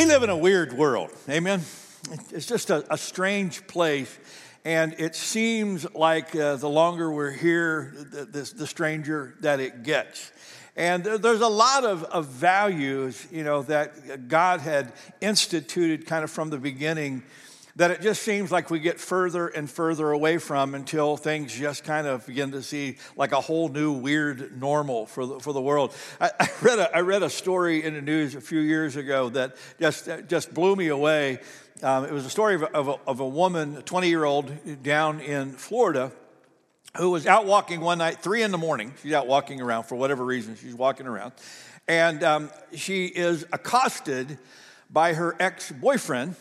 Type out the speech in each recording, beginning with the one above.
We live in a weird world, amen? It's just a, a strange place, and it seems like uh, the longer we're here, the, the, the, stranger that it gets. And there's a lot of, of values, you know, that God had instituted kind of from the beginning that it just seems like we get further and further away from until things just kind of begin to see like a whole new weird normal for the, for the world. I, I read a, I read a story in the news a few years ago that just, just blew me away. Um, it was a story of a, of a, of a woman, a 20 year old down in Florida, who was out walking one night, three in the morning. She's out walking around for whatever reason, she's walking around. And um, she is accosted by her ex boyfriend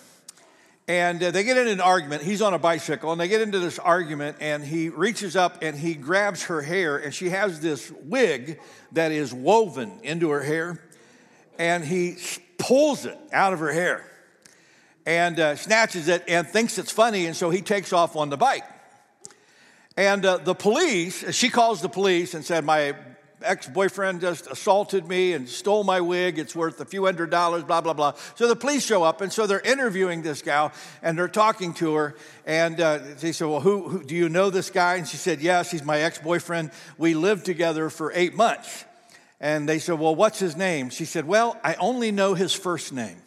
and uh, they get in an argument. He's on a bicycle, and they get into this argument, and he reaches up and he grabs her hair, and she has this wig that is woven into her hair, and he pulls it out of her hair and uh, snatches it and thinks it's funny, and so he takes off on the bike. And uh, the police, she calls the police and said, My ex boyfriend just assaulted me and stole my wig. It's worth a few hundred dollars, blah, blah, blah. So the police show up, and so they're interviewing this gal and they're talking to her. And uh, they said, Well, who, who, do you know this guy? And she said, Yes, he's my ex boyfriend. We lived together for eight months. And they said, Well, what's his name? She said, Well, I only know his first name.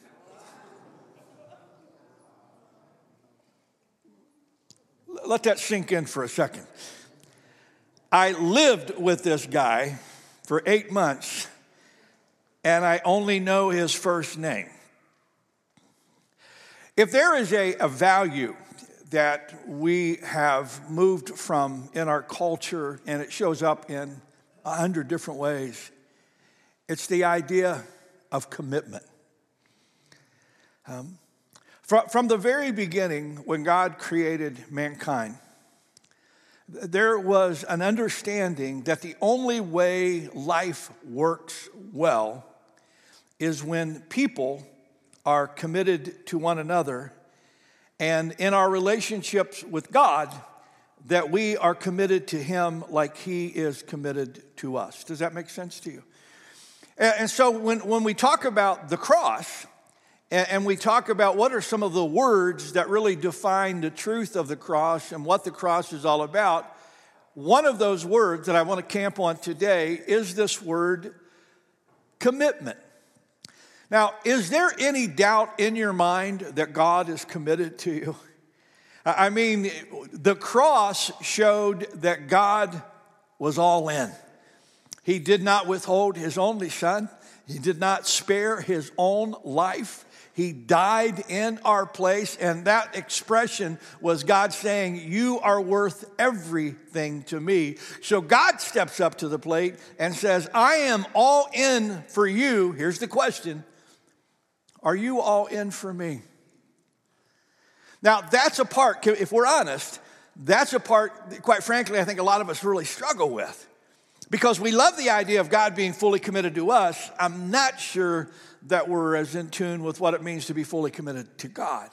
Let that sink in for a second. I lived with this guy for eight months, and I only know his first name. If there is a, a value that we have moved from in our culture, and it shows up in a hundred different ways, it's the idea of commitment. Um, from, from the very beginning, when God created mankind, there was an understanding that the only way life works well is when people are committed to one another and in our relationships with God, that we are committed to Him like He is committed to us. Does that make sense to you? And so when, when we talk about the cross, and, we talk about what are some of the words that really define the truth of the cross and what the cross is all about. One of those words that I want to camp on today is this word commitment. Now, is there any doubt in your mind that God is committed to you? I mean, the cross showed that God was all in. He did not withhold his only son, he did not spare his own life. He died in our place, and that expression was God saying, You are worth everything to me. So God steps up to the plate and says, I am all in for you. Here's the question Are you all in for me? Now, that's a part, if we're honest, that's a part, quite frankly, I think a lot of us really struggle with. Because we love the idea of God being fully committed to us. I'm not sure that we're as in tune with what it means to be fully committed to God.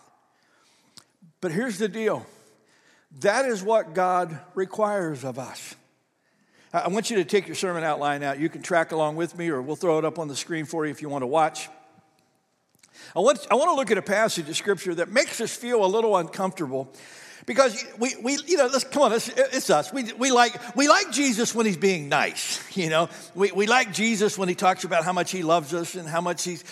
But here's the deal that is what God requires of us. I want you to take your sermon outline out. You can track along with me, or we'll throw it up on the screen for you if you want to watch. I want, I want to look at a passage of scripture that makes us feel a little uncomfortable because we, we you know, let's come on, it's, it's us. We, we, like, we like Jesus when he's being nice, you know. We, we like Jesus when he talks about how much he loves us and how much he's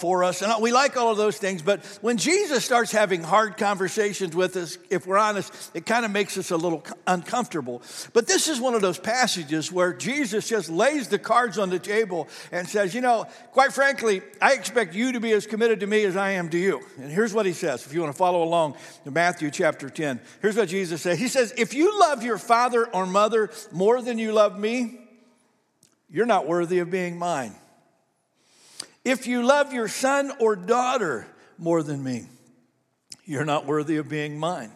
for us. And we like all of those things. But when Jesus starts having hard conversations with us, if we're honest, it kind of makes us a little uncomfortable. But this is one of those passages where Jesus just lays the cards on the table and says, you know, quite frankly, I expect you to be as committed to me as I am to you. And here's what he says, if you want to follow along in Matthew chapter 10. Here's what Jesus said He says, If you love your father or mother more than you love me, you're not worthy of being mine. If you love your son or daughter more than me, you're not worthy of being mine.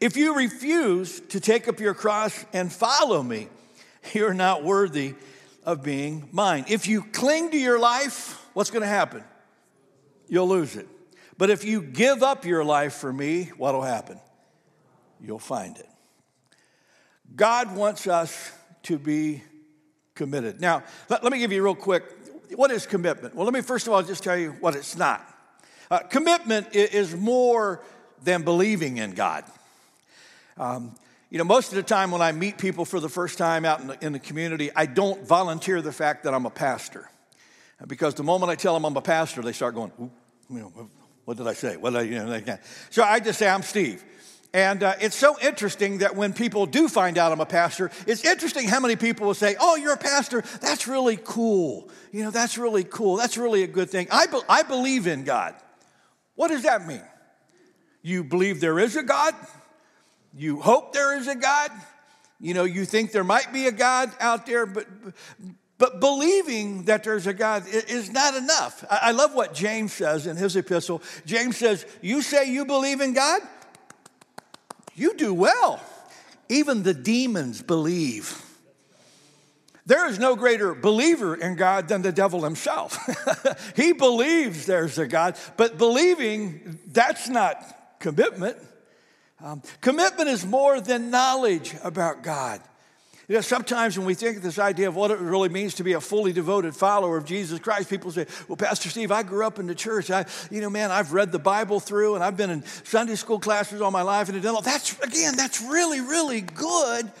If you refuse to take up your cross and follow me, you're not worthy of being mine. If you cling to your life, what's going to happen? You'll lose it. But if you give up your life for me, what'll happen? You'll find it. God wants us to be committed. Now, let, let, me give you real quick what is commitment? Well, let me first of all just tell you what it's not. Uh, commitment is more than believing in God. Um, you know, most of the time when I meet people for the first time out in the, in the community, I don't volunteer the fact that I'm a pastor. Because the moment I tell them I'm a pastor, they start going, you know, what did I say? What did I, you know, so I just say I'm Steve. And uh, it's so interesting that when people do find out I'm a pastor, it's interesting how many people will say, Oh, you're a pastor. That's really cool. You know, that's really cool. That's really a good thing. I, be- I believe in God. What does that mean? You believe there is a God? You hope there is a God? You know, you think there might be a God out there, but, but believing that there's a God is not enough. I love what James says in his epistle. James says, You say you believe in God? You do well. Even the demons believe. There is no greater believer in God than the devil himself. he believes there's a God, but believing, that's not commitment. Um, commitment is more than knowledge about God. You know, sometimes when we think of this idea of what it really means to be a fully devoted follower of Jesus Christ, people say, Well, Pastor Steve, I grew up in the church. I, you know, man, I've read the Bible through and I've been in Sunday school classes all my life and that's again, that's really, really good.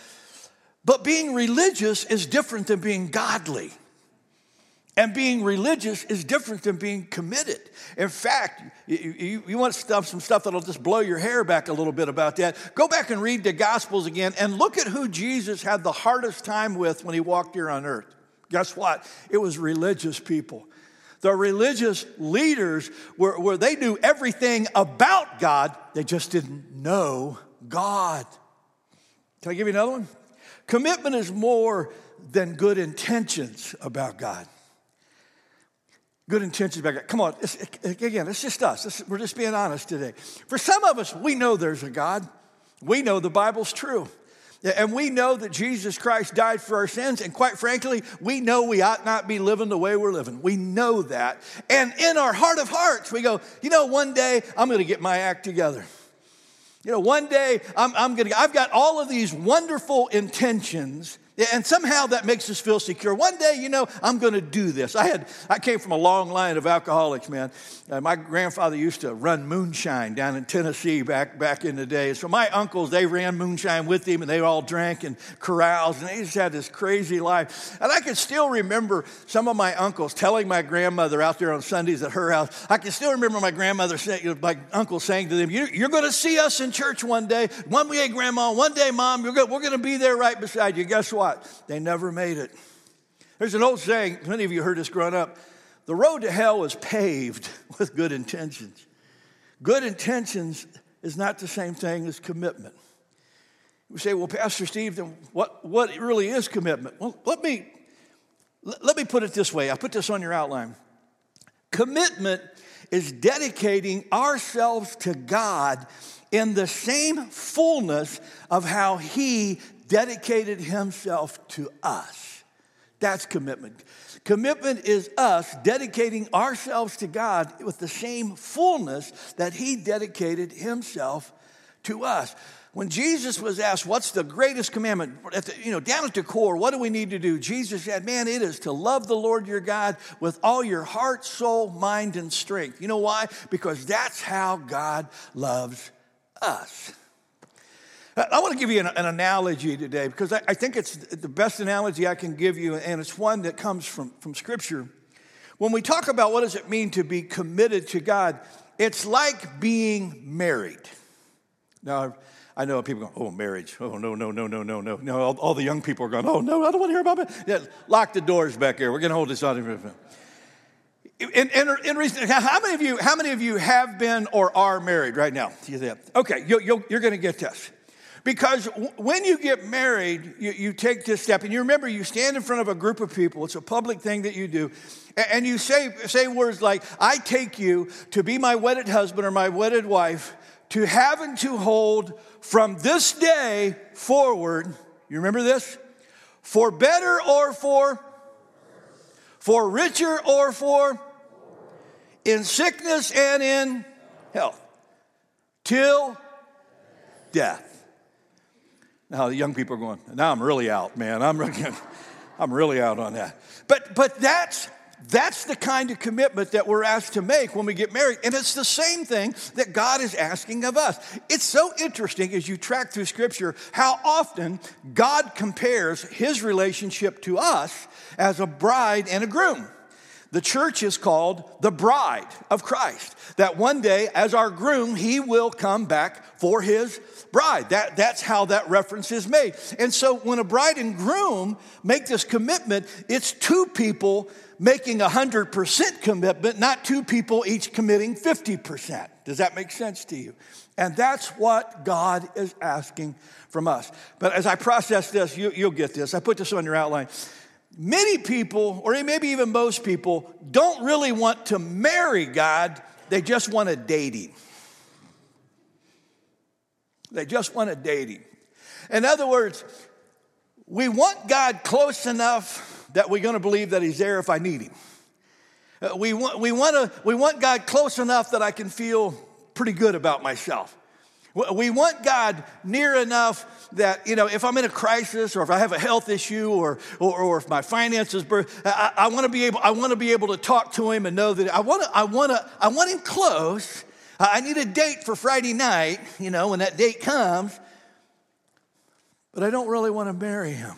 But being religious is different than being godly. And being religious is different than being committed. In fact, you, you, you, want stuff, some stuff that'll just blow your hair back a little bit about that. Go back and read the Gospels again and look at who Jesus had the hardest time with when he walked here on earth. Guess what? It was religious people. The religious leaders were where they knew everything about God, they just didn't know God. Can I give you another one? Commitment is more than good intentions about God good intentions about God. Come on, it's, again, it's just us. It's, we're just being honest today. For some of us, we know there's a God. We know the Bible's true. And we know that Jesus Christ died for our sins. And quite frankly, we know we ought not be living the way we're living. We know that. And in our heart of hearts, we go, you know, one day I'm going to get my act together. You know, one day I'm, I'm going to, I've got all of these wonderful intentions and somehow that makes us feel secure. One day, you know, I'm going to do this. I had, I came from a long line of alcoholics, man. Uh, my grandfather used to run moonshine down in Tennessee back, back in the day. So my uncles, they ran moonshine with him and they all drank and caroused, and they just had this crazy life. And I can still remember some of my uncles telling my grandmother out there on Sundays at her house. I can still remember my grandmother saying, my uncle saying to them, You're going to see us in church one day. One day, grandma, one day, mom, we're going to be there right beside you. Guess what? What? They never made it. There's an old saying, many of you heard this growing up the road to hell is paved with good intentions. Good intentions is not the same thing as commitment. We say, well, Pastor Steve, then what, what really is commitment? Well, let me, let me put it this way. I put this on your outline. Commitment is dedicating ourselves to God in the same fullness of how He dedicated himself to us. That's commitment. Commitment is us dedicating ourselves to God with the same fullness that he dedicated himself to us. When Jesus was asked, What's the greatest commandment? The, you know, down at the core, what do we need to do? Jesus said, Man, it is to love the Lord your God with all your heart, soul, mind, and strength. You know why? Because that's how God loves us. I want to give you an, an analogy today because I, I, think it's the best analogy I can give you, and it's one that comes from, from Scripture. When we talk about what does it mean to be committed to God, it's like being married. Now, I know people go, oh, marriage. Oh, no, no, no, no, no, no. No, all, all the young people are going, oh, no, I don't want to hear about it. Yeah, lock the doors back here. We're going to hold this on. In, in, in reason, how many of you, how many of you have been or are married right now? Okay, you, you're going to get this. Because when you get married, you, you, take this step, and you remember you stand in front of a group of people, it's a public thing that you do, and you say, say words like, I take you to be my wedded husband or my wedded wife, to have and to hold from this day forward. You remember this? For better or for? For richer or for? In sickness and in health. Till death. Now the young people are going, now I'm really out, man. I'm really, I'm really out on that. But, but that's That's the kind of commitment that we're asked to make when we get married. And it's the same thing that God is asking of us. It's so interesting as you track through Scripture how often God compares his relationship to us as a bride and a groom. The church is called the bride of Christ. That one day, as our groom, he will come back for his bride. That, that's how that reference is made. And so when a bride and groom make this commitment, it's two people making a 100% commitment, not two people each committing 50%. Does that make sense to you? And that's what God is asking from us. But as I process this, you, will get this. I put this on your outline many people, or maybe even most people, don't really want to marry God, they just want to date Him. They just want to date Him. In other words, we want God close enough that we're going to believe that He's there if I need Him. Uh, we want, we, want to, we want God close enough that I can feel pretty good about myself. We want God near enough that, you know, if I'm in a crisis or if I have a health issue or, or, or if my finances, I, I want to be able, I want to be able to talk to him and know that I want to, I want to, I want him close. I need a date for Friday night, you know, when that date comes, but I don't really want to marry him.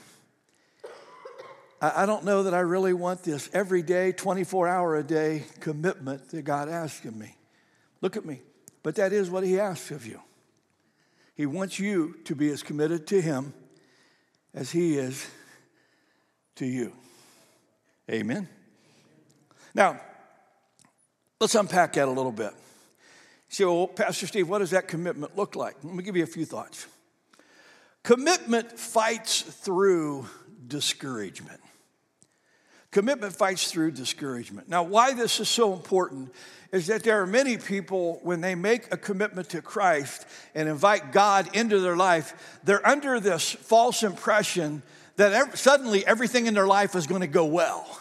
I, don't know that I really want this every day, 24 hour a day commitment that God asks of me. Look at me. But that is what he asks of you. He wants you to be as committed to Him as He is to you. Amen. Now, let's unpack that a little bit. So, well, Pastor Steve, what does that commitment look like? Let me give you a few thoughts. Commitment fights through discouragement. Commitment fights through discouragement. Now, why this is so important is that there are many people, when they make a commitment to Christ and invite God into their life, they're under this false impression that suddenly everything in their life is going to go well.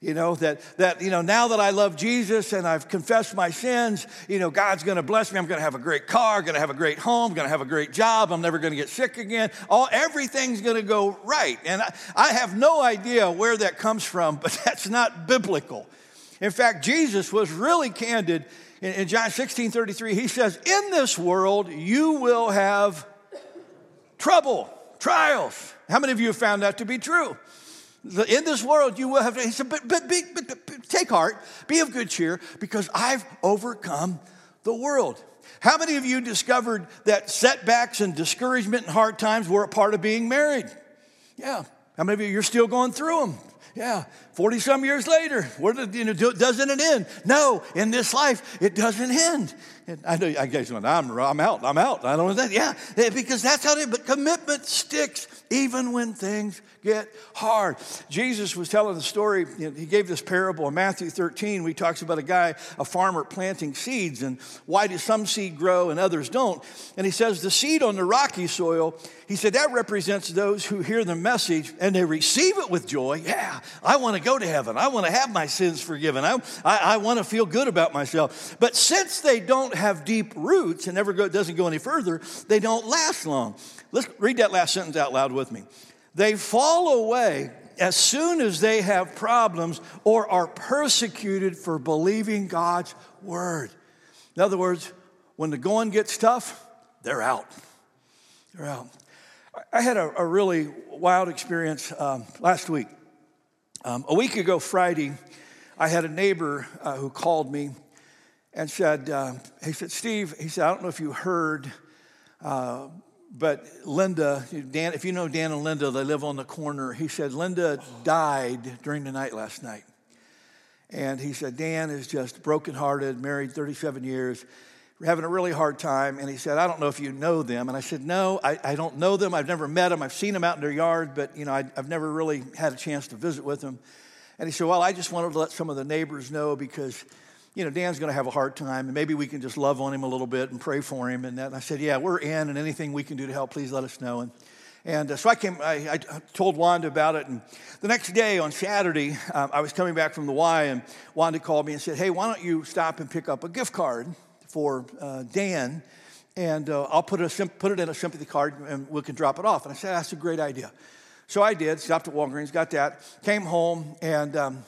You know, that, that, you know, now that I love Jesus and I've confessed my sins, you know, God's going to bless me. I'm going to have a great car, going to have a great home, going to have a great job. I'm never going to get sick again. All, everything's going to go right. And I, I have no idea where that comes from, but that's not biblical. In fact, Jesus was really candid in, in John 16 33. He says, In this world, you will have trouble, trials. How many of you have found that to be true? In this world, you will have, he said, but, but, but, but take heart, be of good cheer, because I've overcome the world. How many of you discovered that setbacks and discouragement and hard times were a part of being married? Yeah. How many of you, you're still going through them? Yeah, 40 some years later, where did, you know, doesn't it end? No, in this life, it doesn't end. I know I guess going, I'm, I'm out, I'm out. I don't know that. Yeah, because that's how it, but commitment sticks even when things get hard. Jesus was telling the story, you know, he gave this parable in Matthew 13. We talks about a guy, a farmer planting seeds, and why do some seed grow and others don't? And he says, the seed on the rocky soil, he said, that represents those who hear the message and they receive it with joy. Yeah, I want to go to heaven. I want to have my sins forgiven. I, I, I want to feel good about myself. But since they don't have deep roots and never go, doesn't go any further, they don't last long. Let's read that last sentence out loud with me. They fall away as soon as they have problems or are persecuted for believing God's word. In other words, when the going gets tough, they're out. They're out. I had a, a really wild experience um, last week. Um, a week ago, Friday, I had a neighbor uh, who called me and said, uh, he said, Steve, he said, I don't know if you heard, uh, but Linda, Dan, if you know Dan and Linda, they live on the corner. He said, Linda died during the night last night. And he said, Dan is just brokenhearted, married 37 years, we're having a really hard time. And he said, I don't know if you know them. And I said, No, I, I don't know them. I've never met them. I've seen them out in their yard, but you know, I, I've never really had a chance to visit with them. And he said, Well, I just wanted to let some of the neighbors know because you know, Dan's going to have a hard time, and maybe we can just love on him a little bit and pray for him. And, that. and I said, Yeah, we're in, and anything we can do to help, please let us know. And, and uh, so I came, I, I, told Wanda about it. And the next day on Saturday, um, I was coming back from the Y, and Wanda called me and said, Hey, why don't you stop and pick up a gift card for uh, Dan? And uh, I'll put, a, put it in a sympathy card and we can drop it off. And I said, That's a great idea. So I did, stopped at Walgreens, got that, came home, and um,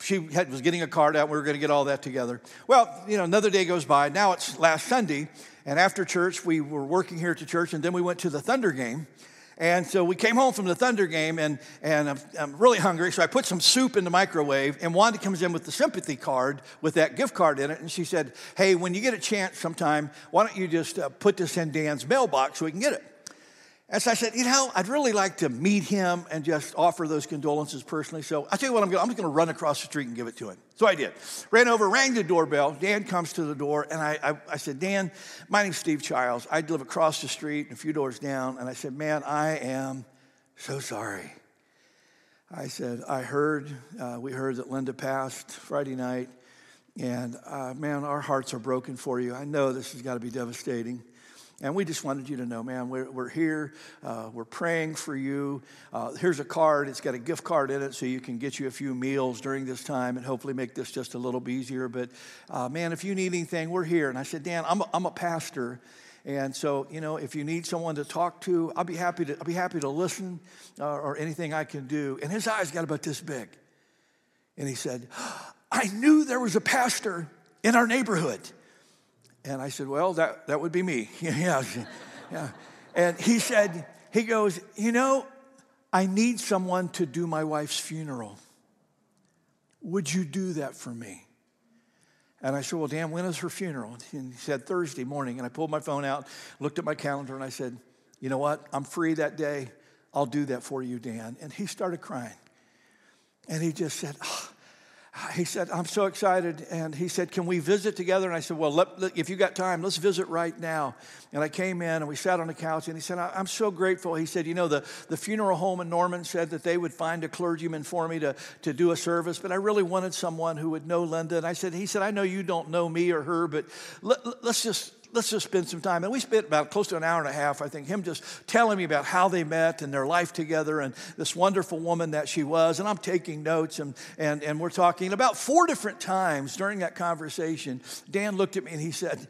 she had, was getting a card out. We were going to get all that together. Well, you know, another day goes by. Now it's last Sunday, and after church, we were working here at the church, and then we went to the Thunder game. And so we came home from the Thunder game, and, and I'm, I'm, really hungry. So I put some soup in the microwave, and Wanda comes in with the sympathy card with that gift card in it. And she said, Hey, when you get a chance sometime, why don't you just uh, put this in Dan's mailbox so we can get it? And so I said, you know, I'd really like to meet him and just offer those condolences personally. So I tell you what, I'm, going, I'm just going to run across the street and give it to him. So I did. Ran over, rang the doorbell. Dan comes to the door, and I, I, I said, Dan, my name's Steve Childs. I live across the street, and a few doors down. And I said, man, I am so sorry. I said, I heard, uh, we heard that Linda passed Friday night, and uh, man, our hearts are broken for you. I know this has got to be devastating. And we just wanted you to know, man, we're, we're here. Uh, we're praying for you. Uh, here's a card. It's got a gift card in it so you can get you a few meals during this time and hopefully make this just a little bit easier. But uh, man, if you need anything, we're here. And I said, Dan, I'm a, I'm a pastor. And so, you know, if you need someone to talk to, I'll be happy to, I'll be happy to listen uh, or anything I can do. And his eyes got about this big. And he said, I knew there was a pastor in our neighborhood. And I said, Well, that, that would be me. yeah, yeah. And he said, He goes, You know, I need someone to do my wife's funeral. Would you do that for me? And I said, Well, Dan, when is her funeral? And he said, Thursday morning. And I pulled my phone out, looked at my calendar, and I said, You know what? I'm free that day. I'll do that for you, Dan. And he started crying. And he just said, oh, he said, I'm so excited. And he said, Can we visit together? And I said, Well, let, let, if you got time, let's visit right now. And I came in and we sat on the couch. And he said, I'm so grateful. He said, You know, the, the funeral home in Norman said that they would find a clergyman for me to, to do a service, but I really wanted someone who would know Linda. And I said, He said, I know you don't know me or her, but let, let's just let's just spend some time. And we spent about close to an hour and a half, I think, him just telling me about how they met and their life together and this wonderful woman that she was. And I'm taking notes and, and, and we're talking. About four different times during that conversation, Dan looked at me and he said,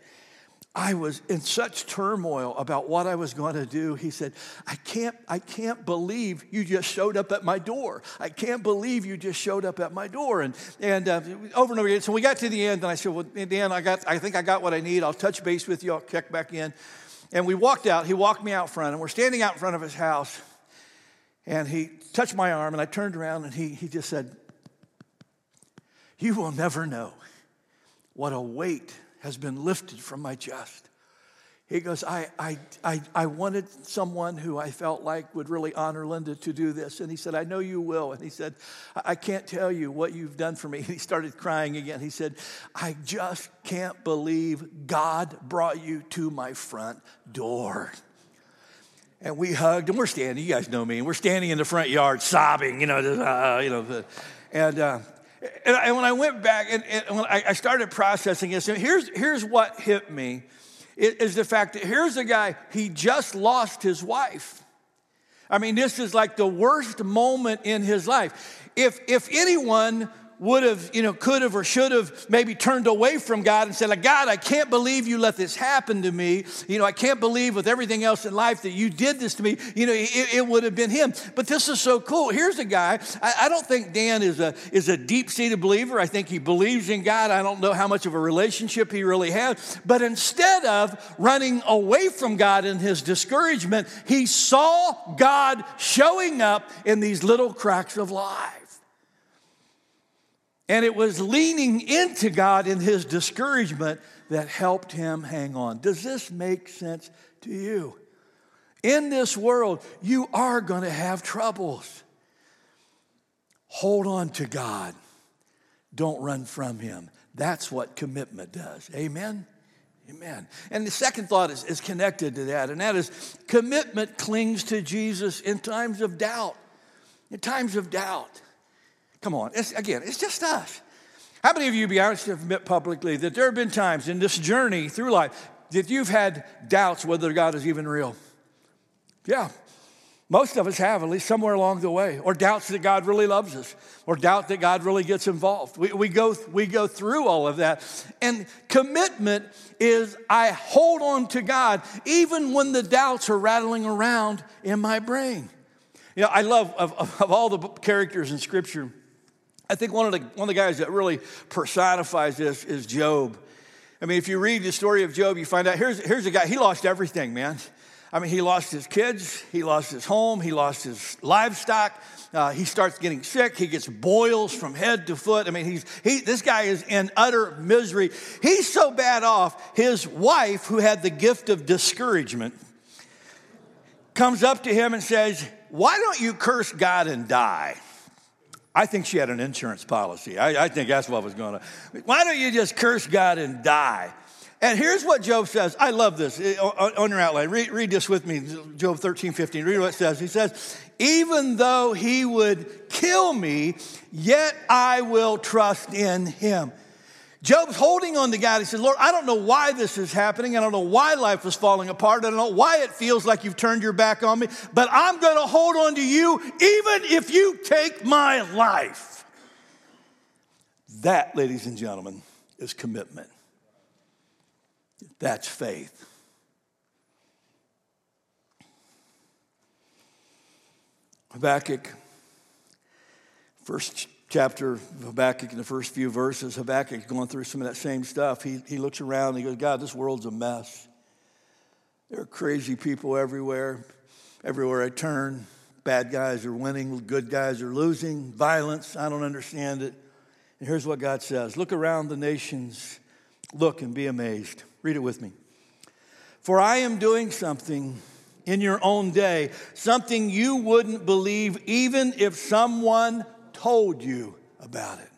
I was in such turmoil about what I was going to do. He said, I can't, I can't believe you just showed up at my door. I can't believe you just showed up at my door. And, and uh, over and over again. So we got to the end, and I said, Well, Dan, I, got, I think I got what I need. I'll touch base with you. I'll check back in. And we walked out. He walked me out front, and we're standing out in front of his house. And he touched my arm, and I turned around, and he, he just said, You will never know what a weight has been lifted from my chest. He goes, I, I, I, I wanted someone who I felt like would really honor Linda to do this. And he said, I know you will. And he said, I can't tell you what you've done for me. And he started crying again. He said, I just can't believe God brought you to my front door. And we hugged, and we're standing, you guys know me, and we're standing in the front yard sobbing, you know, uh, you know, and uh, and, I, and when I went back and, and when I, I, started processing this, here's, here's what hit me is the fact that here's a guy, he just lost his wife. I mean, this is like the worst moment in his life. If, if anyone would have, you know, could have or should have maybe turned away from God and said, like, God, I can't believe you let this happen to me. You know, I can't believe with everything else in life that you did this to me. You know, it, it would have been him. But this is so cool. Here's a guy, I, I don't think Dan is a, is a deep seated believer. I think he believes in God. I don't know how much of a relationship he really has. But instead of running away from God in his discouragement, he saw God showing up in these little cracks of life. And it was leaning into God in his discouragement that helped him hang on. Does this make sense to you? In this world, you are going to have troubles. Hold on to God. Don't run from him. That's what commitment does. Amen? Amen. And the second thought is, is connected to that, and that is commitment clings to Jesus in times of doubt. In times of doubt. Come on, it's, again, it's just us. How many of you be honest to admit publicly that there have been times in this journey through life that you've had doubts whether God is even real? Yeah, most of us have, at least somewhere along the way, or doubts that God really loves us, or doubt that God really gets involved. We, we, go, we go through all of that. And commitment is I hold on to God even when the doubts are rattling around in my brain. You know, I love, of, of all the characters in Scripture, I think one of the, one of the guys that really personifies this is Job. I mean, if you read the story of Job, you find out here's, here's a guy, he lost everything, man. I mean, he lost his kids, he lost his home, he lost his livestock. Uh, he starts getting sick. He gets boils from head to foot. I mean, he's, he, this guy is in utter misery. He's so bad off, his wife, who had the gift of discouragement, comes up to him and says, Why don't you curse God and die? I think she had an insurance policy. I, I think that's what was going on. Why don't you just curse God and die? And here's what Job says. I love this on your outline. Read, read, this with me, Job 13, 15. Read what it says. He says, Even though he would kill me, yet I will trust in him. Job's holding on to God. He says, Lord, I don't know why this is happening. I don't know why life is falling apart. I don't know why it feels like you've turned your back on me, but I'm going to hold on to you even if you take my life. That, ladies and gentlemen, is commitment. That's faith. Habakkuk, first chapter of Habakkuk, in the first few verses, Habakkuk's going through some of that same stuff. He, he looks around and he goes, God, this world's a mess. There are crazy people everywhere. Everywhere I turn, bad guys are winning, good guys are losing, violence, I don't understand it. And here's what God says Look around the nations, look and be amazed. Read it with me. For I am doing something in your own day, something you wouldn't believe even if someone told you about it.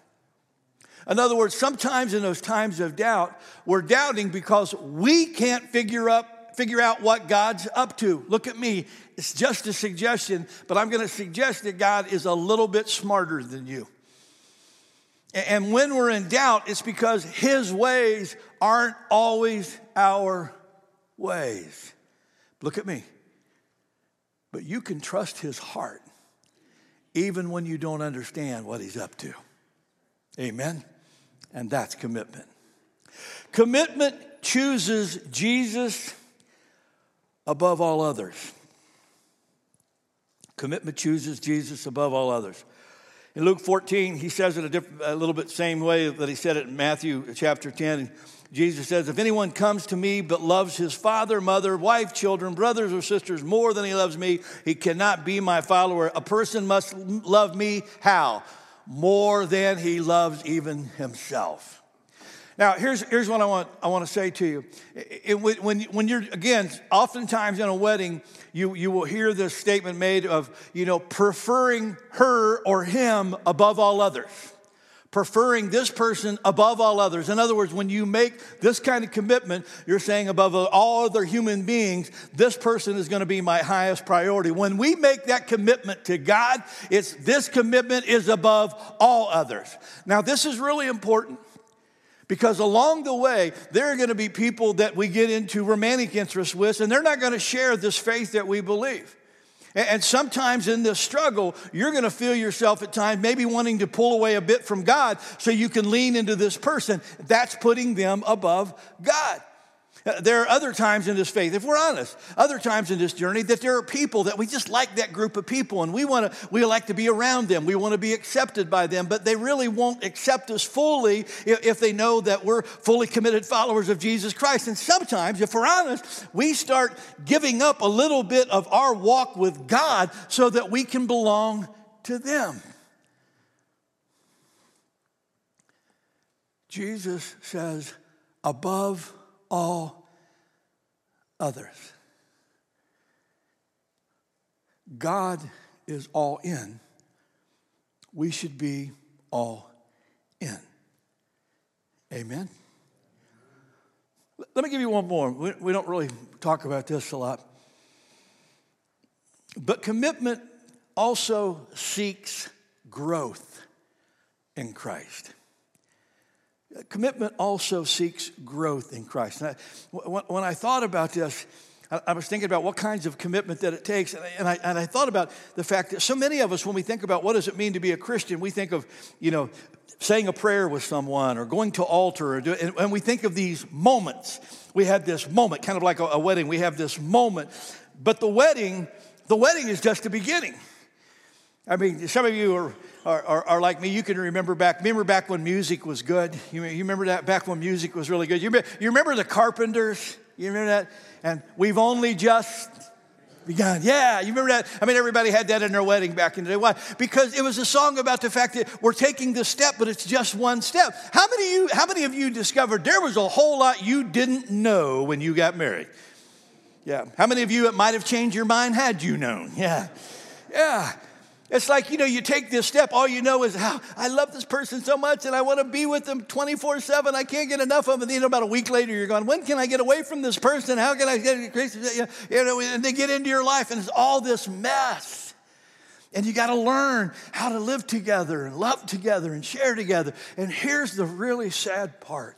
In other words, sometimes in those times of doubt, we're doubting because we can't figure up figure out what God's up to. Look at me. It's just a suggestion, but I'm going to suggest that God is a little bit smarter than you. And when we're in doubt, it's because his ways aren't always our ways. Look at me. But you can trust his heart even when you don't understand what he's up to. Amen? And that's commitment. Commitment chooses Jesus above all others. Commitment chooses Jesus above all others. In Luke 14, he says it a, a little bit same way that he said it in Matthew chapter 10. Jesus says, If anyone comes to me but loves his father, mother, wife, children, brothers, or sisters more than he loves me, he cannot be my follower. A person must love me how? More than he loves even himself. Now, here's, here's what I want, I want to say to you. It, when, when you're, again, oftentimes in a wedding, you, you will hear this statement made of, you know, preferring her or him above all others preferring this person above all others. In other words, when you make this kind of commitment, you're saying above all other human beings, this person is going to be my highest priority. When we make that commitment to God, it's this commitment is above all others. Now, this is really important. Because along the way, there are going to be people that we get into romantic interest with, and they're not going to share this faith that we believe. And sometimes in this struggle, you're going to feel yourself at times maybe wanting to pull away a bit from God so you can lean into this person. That's putting them above God. There are other times in this faith, if we're honest, other times in this journey that there are people that we just like that group of people and we want to, we like to be around them. We want to be accepted by them, but they really won't accept us fully if they know that we're fully committed followers of Jesus Christ. And sometimes, if we're honest, we start giving up a little bit of our walk with God so that we can belong to them. Jesus says, above all others. God is all in. We should be all in. Amen. Let me give you one more. We, don't really talk about this a lot. But commitment also seeks growth in Christ. Commitment also seeks growth in Christ. I, when I thought about this, I was thinking about what kinds of commitment that it takes. And I, and I thought about the fact that so many of us, when we think about what does it mean to be a Christian, we think of, you know, saying a prayer with someone or going to altar. Or do, and, and we think of these moments. We have this moment, kind of like a, a wedding. We have this moment. But the wedding, the wedding is just the beginning. I mean, some of you are, are, are, are, like me. You can remember back. Remember back when music was good. You, you remember that back when music was really good. You remember, you remember the Carpenters. You remember that? And we've only just begun. Yeah, you remember that? I mean, everybody had that in their wedding back in the day. Why? Because it was a song about the fact that we're taking the step, but it's just one step. How many of you, how many of you discovered there was a whole lot you didn't know when you got married? Yeah. How many of you it might have changed your mind had you known? Yeah. Yeah. It's like, you know, you take this step, all you know is how I love this person so much and I want to be with them 24 7. I can't get enough of them. And then about a week later, you're going, when can I get away from this person? How can I get, you know, and they get into your life and it's all this mess. And you got to learn how to live together and love together and share together. And here's the really sad part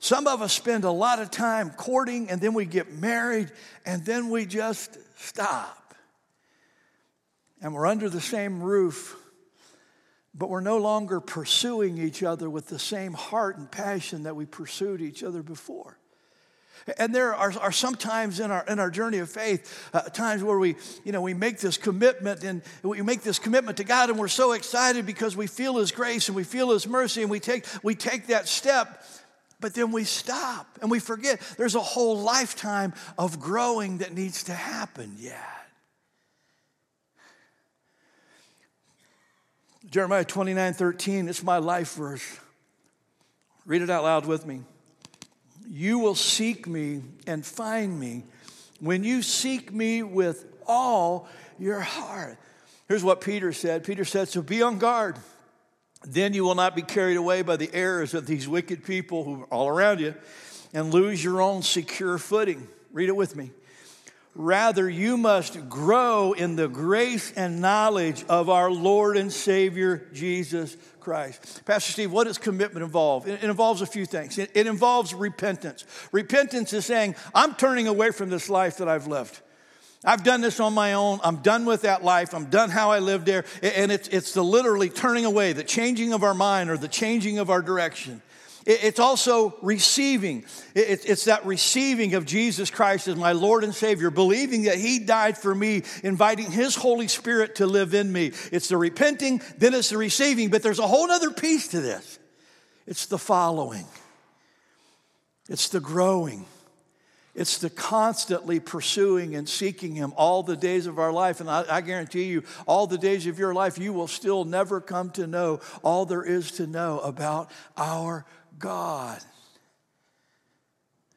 some of us spend a lot of time courting and then we get married and then we just stop and we're under the same roof, but we're no longer pursuing each other with the same heart and passion that we pursued each other before. And there are, are some times in our, in our journey of faith, uh, times where we, you know, we make this commitment and we make this commitment to God and we're so excited because we feel His grace and we feel His mercy and we take, we take that step, but then we stop and we forget there's a whole lifetime of growing that needs to happen yet. Jeremiah 29 13, it's my life verse. Read it out loud with me. You will seek me and find me when you seek me with all your heart. Here's what Peter said Peter said, So be on guard. Then you will not be carried away by the errors of these wicked people who are all around you and lose your own secure footing. Read it with me. Rather, you must grow in the grace and knowledge of our Lord and Savior Jesus Christ. Pastor Steve, what does commitment involve? It, involves a few things. It, involves repentance. Repentance is saying, I'm turning away from this life that I've lived. I've done this on my own. I'm done with that life. I'm done how I lived there. And it's, it's the literally turning away, the changing of our mind or the changing of our direction. It's also receiving. It's that receiving of Jesus Christ as my Lord and Savior, believing that He died for me, inviting His Holy Spirit to live in me. It's the repenting, then it's the receiving, but there's a whole other piece to this. It's the following, it's the growing, it's the constantly pursuing and seeking Him all the days of our life. And I, guarantee you, all the days of your life, you will still never come to know all there is to know about our God.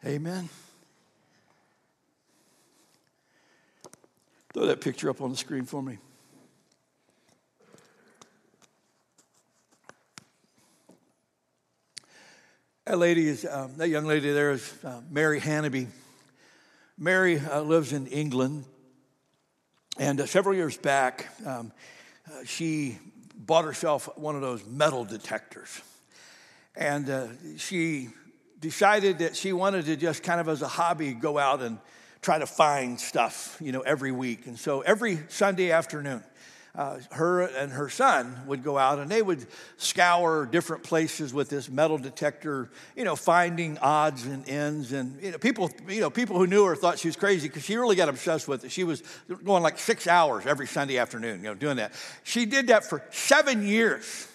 Amen. Throw that picture up on the screen for me. That lady is, um, that young lady there is uh, Mary Hannaby. Mary uh, lives in England. And uh, several years back, um, uh, she bought herself one of those metal detectors. And uh, she decided that she wanted to just kind of as a hobby go out and try to find stuff, you know, every week. And so every Sunday afternoon, uh, her and her son would go out and they would scour different places with this metal detector, you know, finding odds and ends. And you know, people, you know, people who knew her thought she was crazy because she really got obsessed with it. She was going like six hours every Sunday afternoon, you know, doing that. She did that for seven years.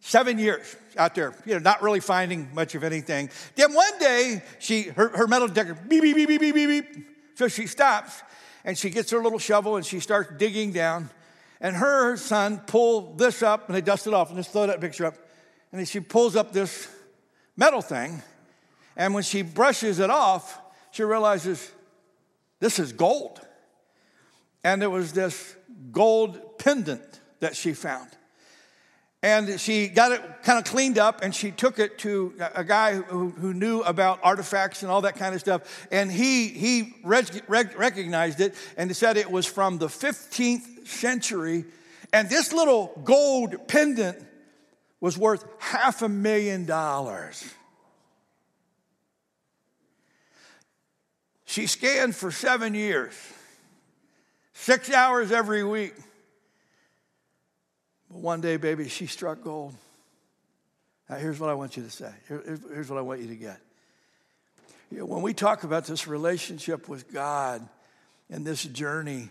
Seven years out there, you know, not really finding much of anything. Then one day, she her, her metal detector beep beep beep beep beep beep beep. So she stops and she gets her little shovel and she starts digging down. And her son pull this up and they dust it off and just throw that picture up. And then she pulls up this metal thing. And when she brushes it off, she realizes this is gold. And it was this gold pendant that she found. And she got it kind of cleaned up and she took it to a guy who, who knew about artifacts and all that kind of stuff. And he, he rec- recognized it and said it was from the 15th century. And this little gold pendant was worth half a million dollars. She scanned for seven years, six hours every week. But one day, baby, she struck gold. Now, here's what I want you to say. Here, here's what I want you to get. You know, when we talk about this relationship with God and this journey,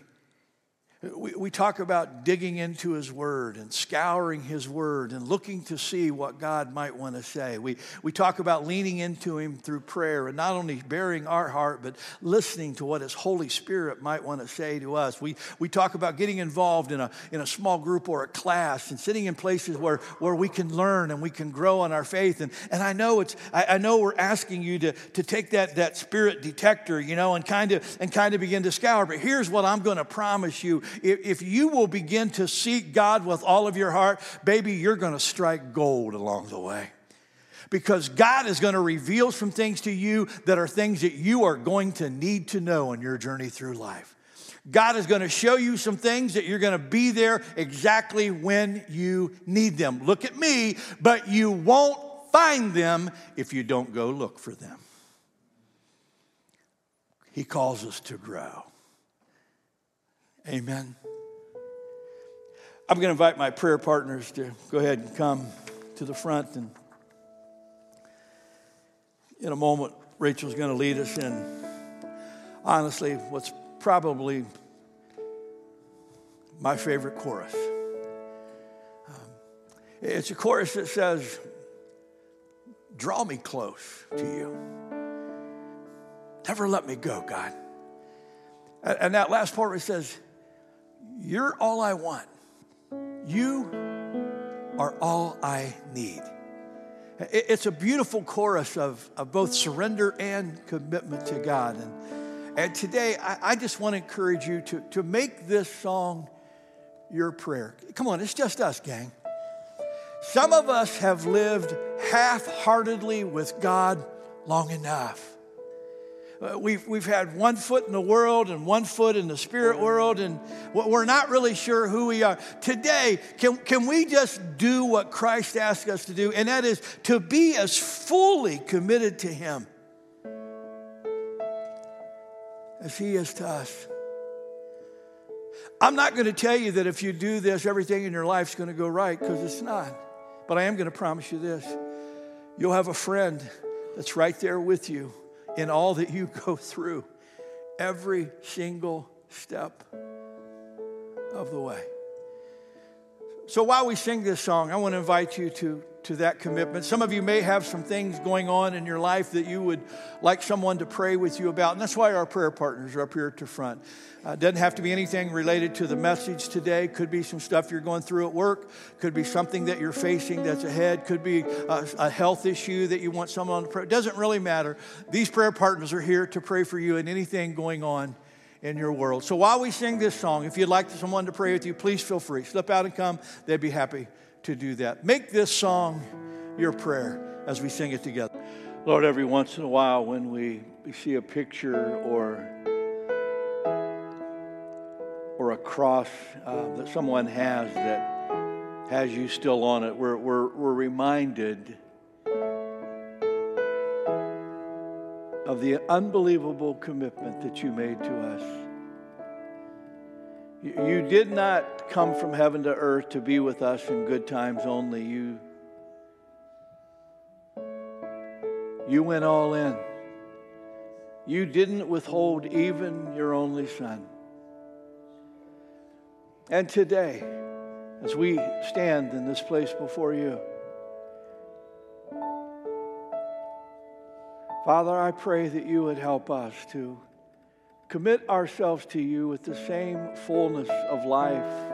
We, we talk about digging into His Word and scouring His Word and looking to see what God might want to say. We, we talk about leaning into Him through prayer and not only bearing our heart, but listening to what His Holy Spirit might want to say to us. We, we talk about getting involved in a, in a small group or a class and sitting in places where, where we can learn and we can grow in our faith. And, and I know it's I, I know we're asking you to, to take that, that spirit detector, you know, and kind of and kind of begin to scour. But here's what I'm going to promise you if, you will begin to seek God with all of your heart, baby, you're going to strike gold along the way. Because God is going to reveal some things to you that are things that you are going to need to know in your journey through life. God is going to show you some things that you're going to be there exactly when you need them. Look at me, but you won't find them if you don't go look for them. He calls us to grow. Amen. I'm going to invite my prayer partners to go ahead and come to the front. And in a moment, Rachel's going to lead us in, honestly, what's probably my favorite chorus. Um, it's a chorus that says, Draw me close to you. Never let me go, God. And that last part where it says, you're all I want. You are all I need. It's a beautiful chorus of, of both surrender and commitment to God. And, and today, I, I just want to encourage you to, to make this song your prayer. Come on, it's just us, gang. Some of us have lived half heartedly with God long enough. Uh, we've, we've had one foot in the world and one foot in the spirit world, and we're not really sure who we are. Today, can, can we just do what Christ asked us to do? And that is to be as fully committed to Him as He is to us. I'm not going to tell you that if you do this, everything in your life is going to go right, because it's not. But I am going to promise you this you'll have a friend that's right there with you in all that you go through every single step of the way. So while we sing this song, I want to invite you to, to that commitment. Some of you may have some things going on in your life that you would like someone to pray with you about, and that's why our prayer partners are up here at the front. Uh, doesn't have to be anything related to the message today. Could be some stuff you're going through at work. Could be something that you're facing that's ahead. Could be a, a health issue that you want someone to pray. It doesn't really matter. These prayer partners are here to pray for you and anything going on in your world. So while we sing this song, if you'd like someone to pray with you, please feel free. Slip out and come. They'd be happy to do that. Make this song your prayer as we sing it together. Lord, every once in a while when we see a picture or or a cross uh, that someone has that has you still on it, we're, we're, we're reminded of the unbelievable commitment that you made to us. You, did not come from heaven to earth to be with us in good times only. You, you went all in. You didn't withhold even your only son. And today, as we stand in this place before you, Father, I pray that you would help us to commit ourselves to you with the same fullness of life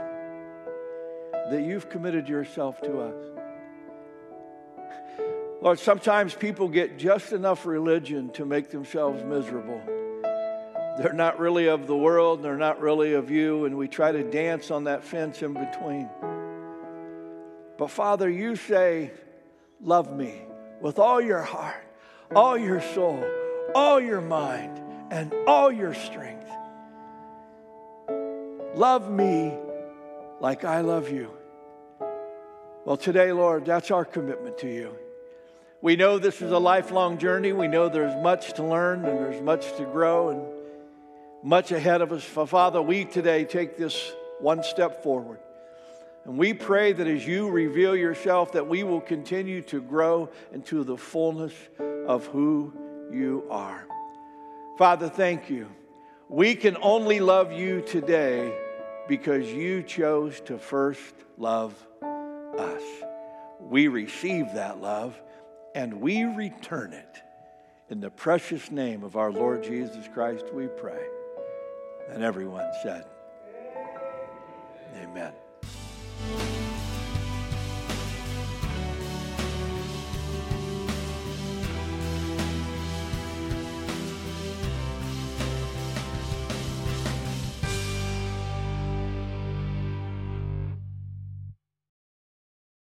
that you've committed yourself to us. Lord, sometimes people get just enough religion to make themselves miserable. They're not really of the world, they're not really of you, and we try to dance on that fence in between. But Father, you say, Love me with all your heart all your soul, all your mind, and all your strength. Love me like I love you. Well, today, Lord, that's our commitment to you. We know this is a lifelong journey. We know there's much to learn and there's much to grow and much ahead of us. For Father, we today take this one step forward. And we pray that as you reveal yourself, that we will continue to grow into the fullness of who you are. Father, thank you. We can only love you today because you chose to first love us. We receive that love and we return it. In the precious name of our Lord Jesus Christ, we pray. And everyone said, Amen.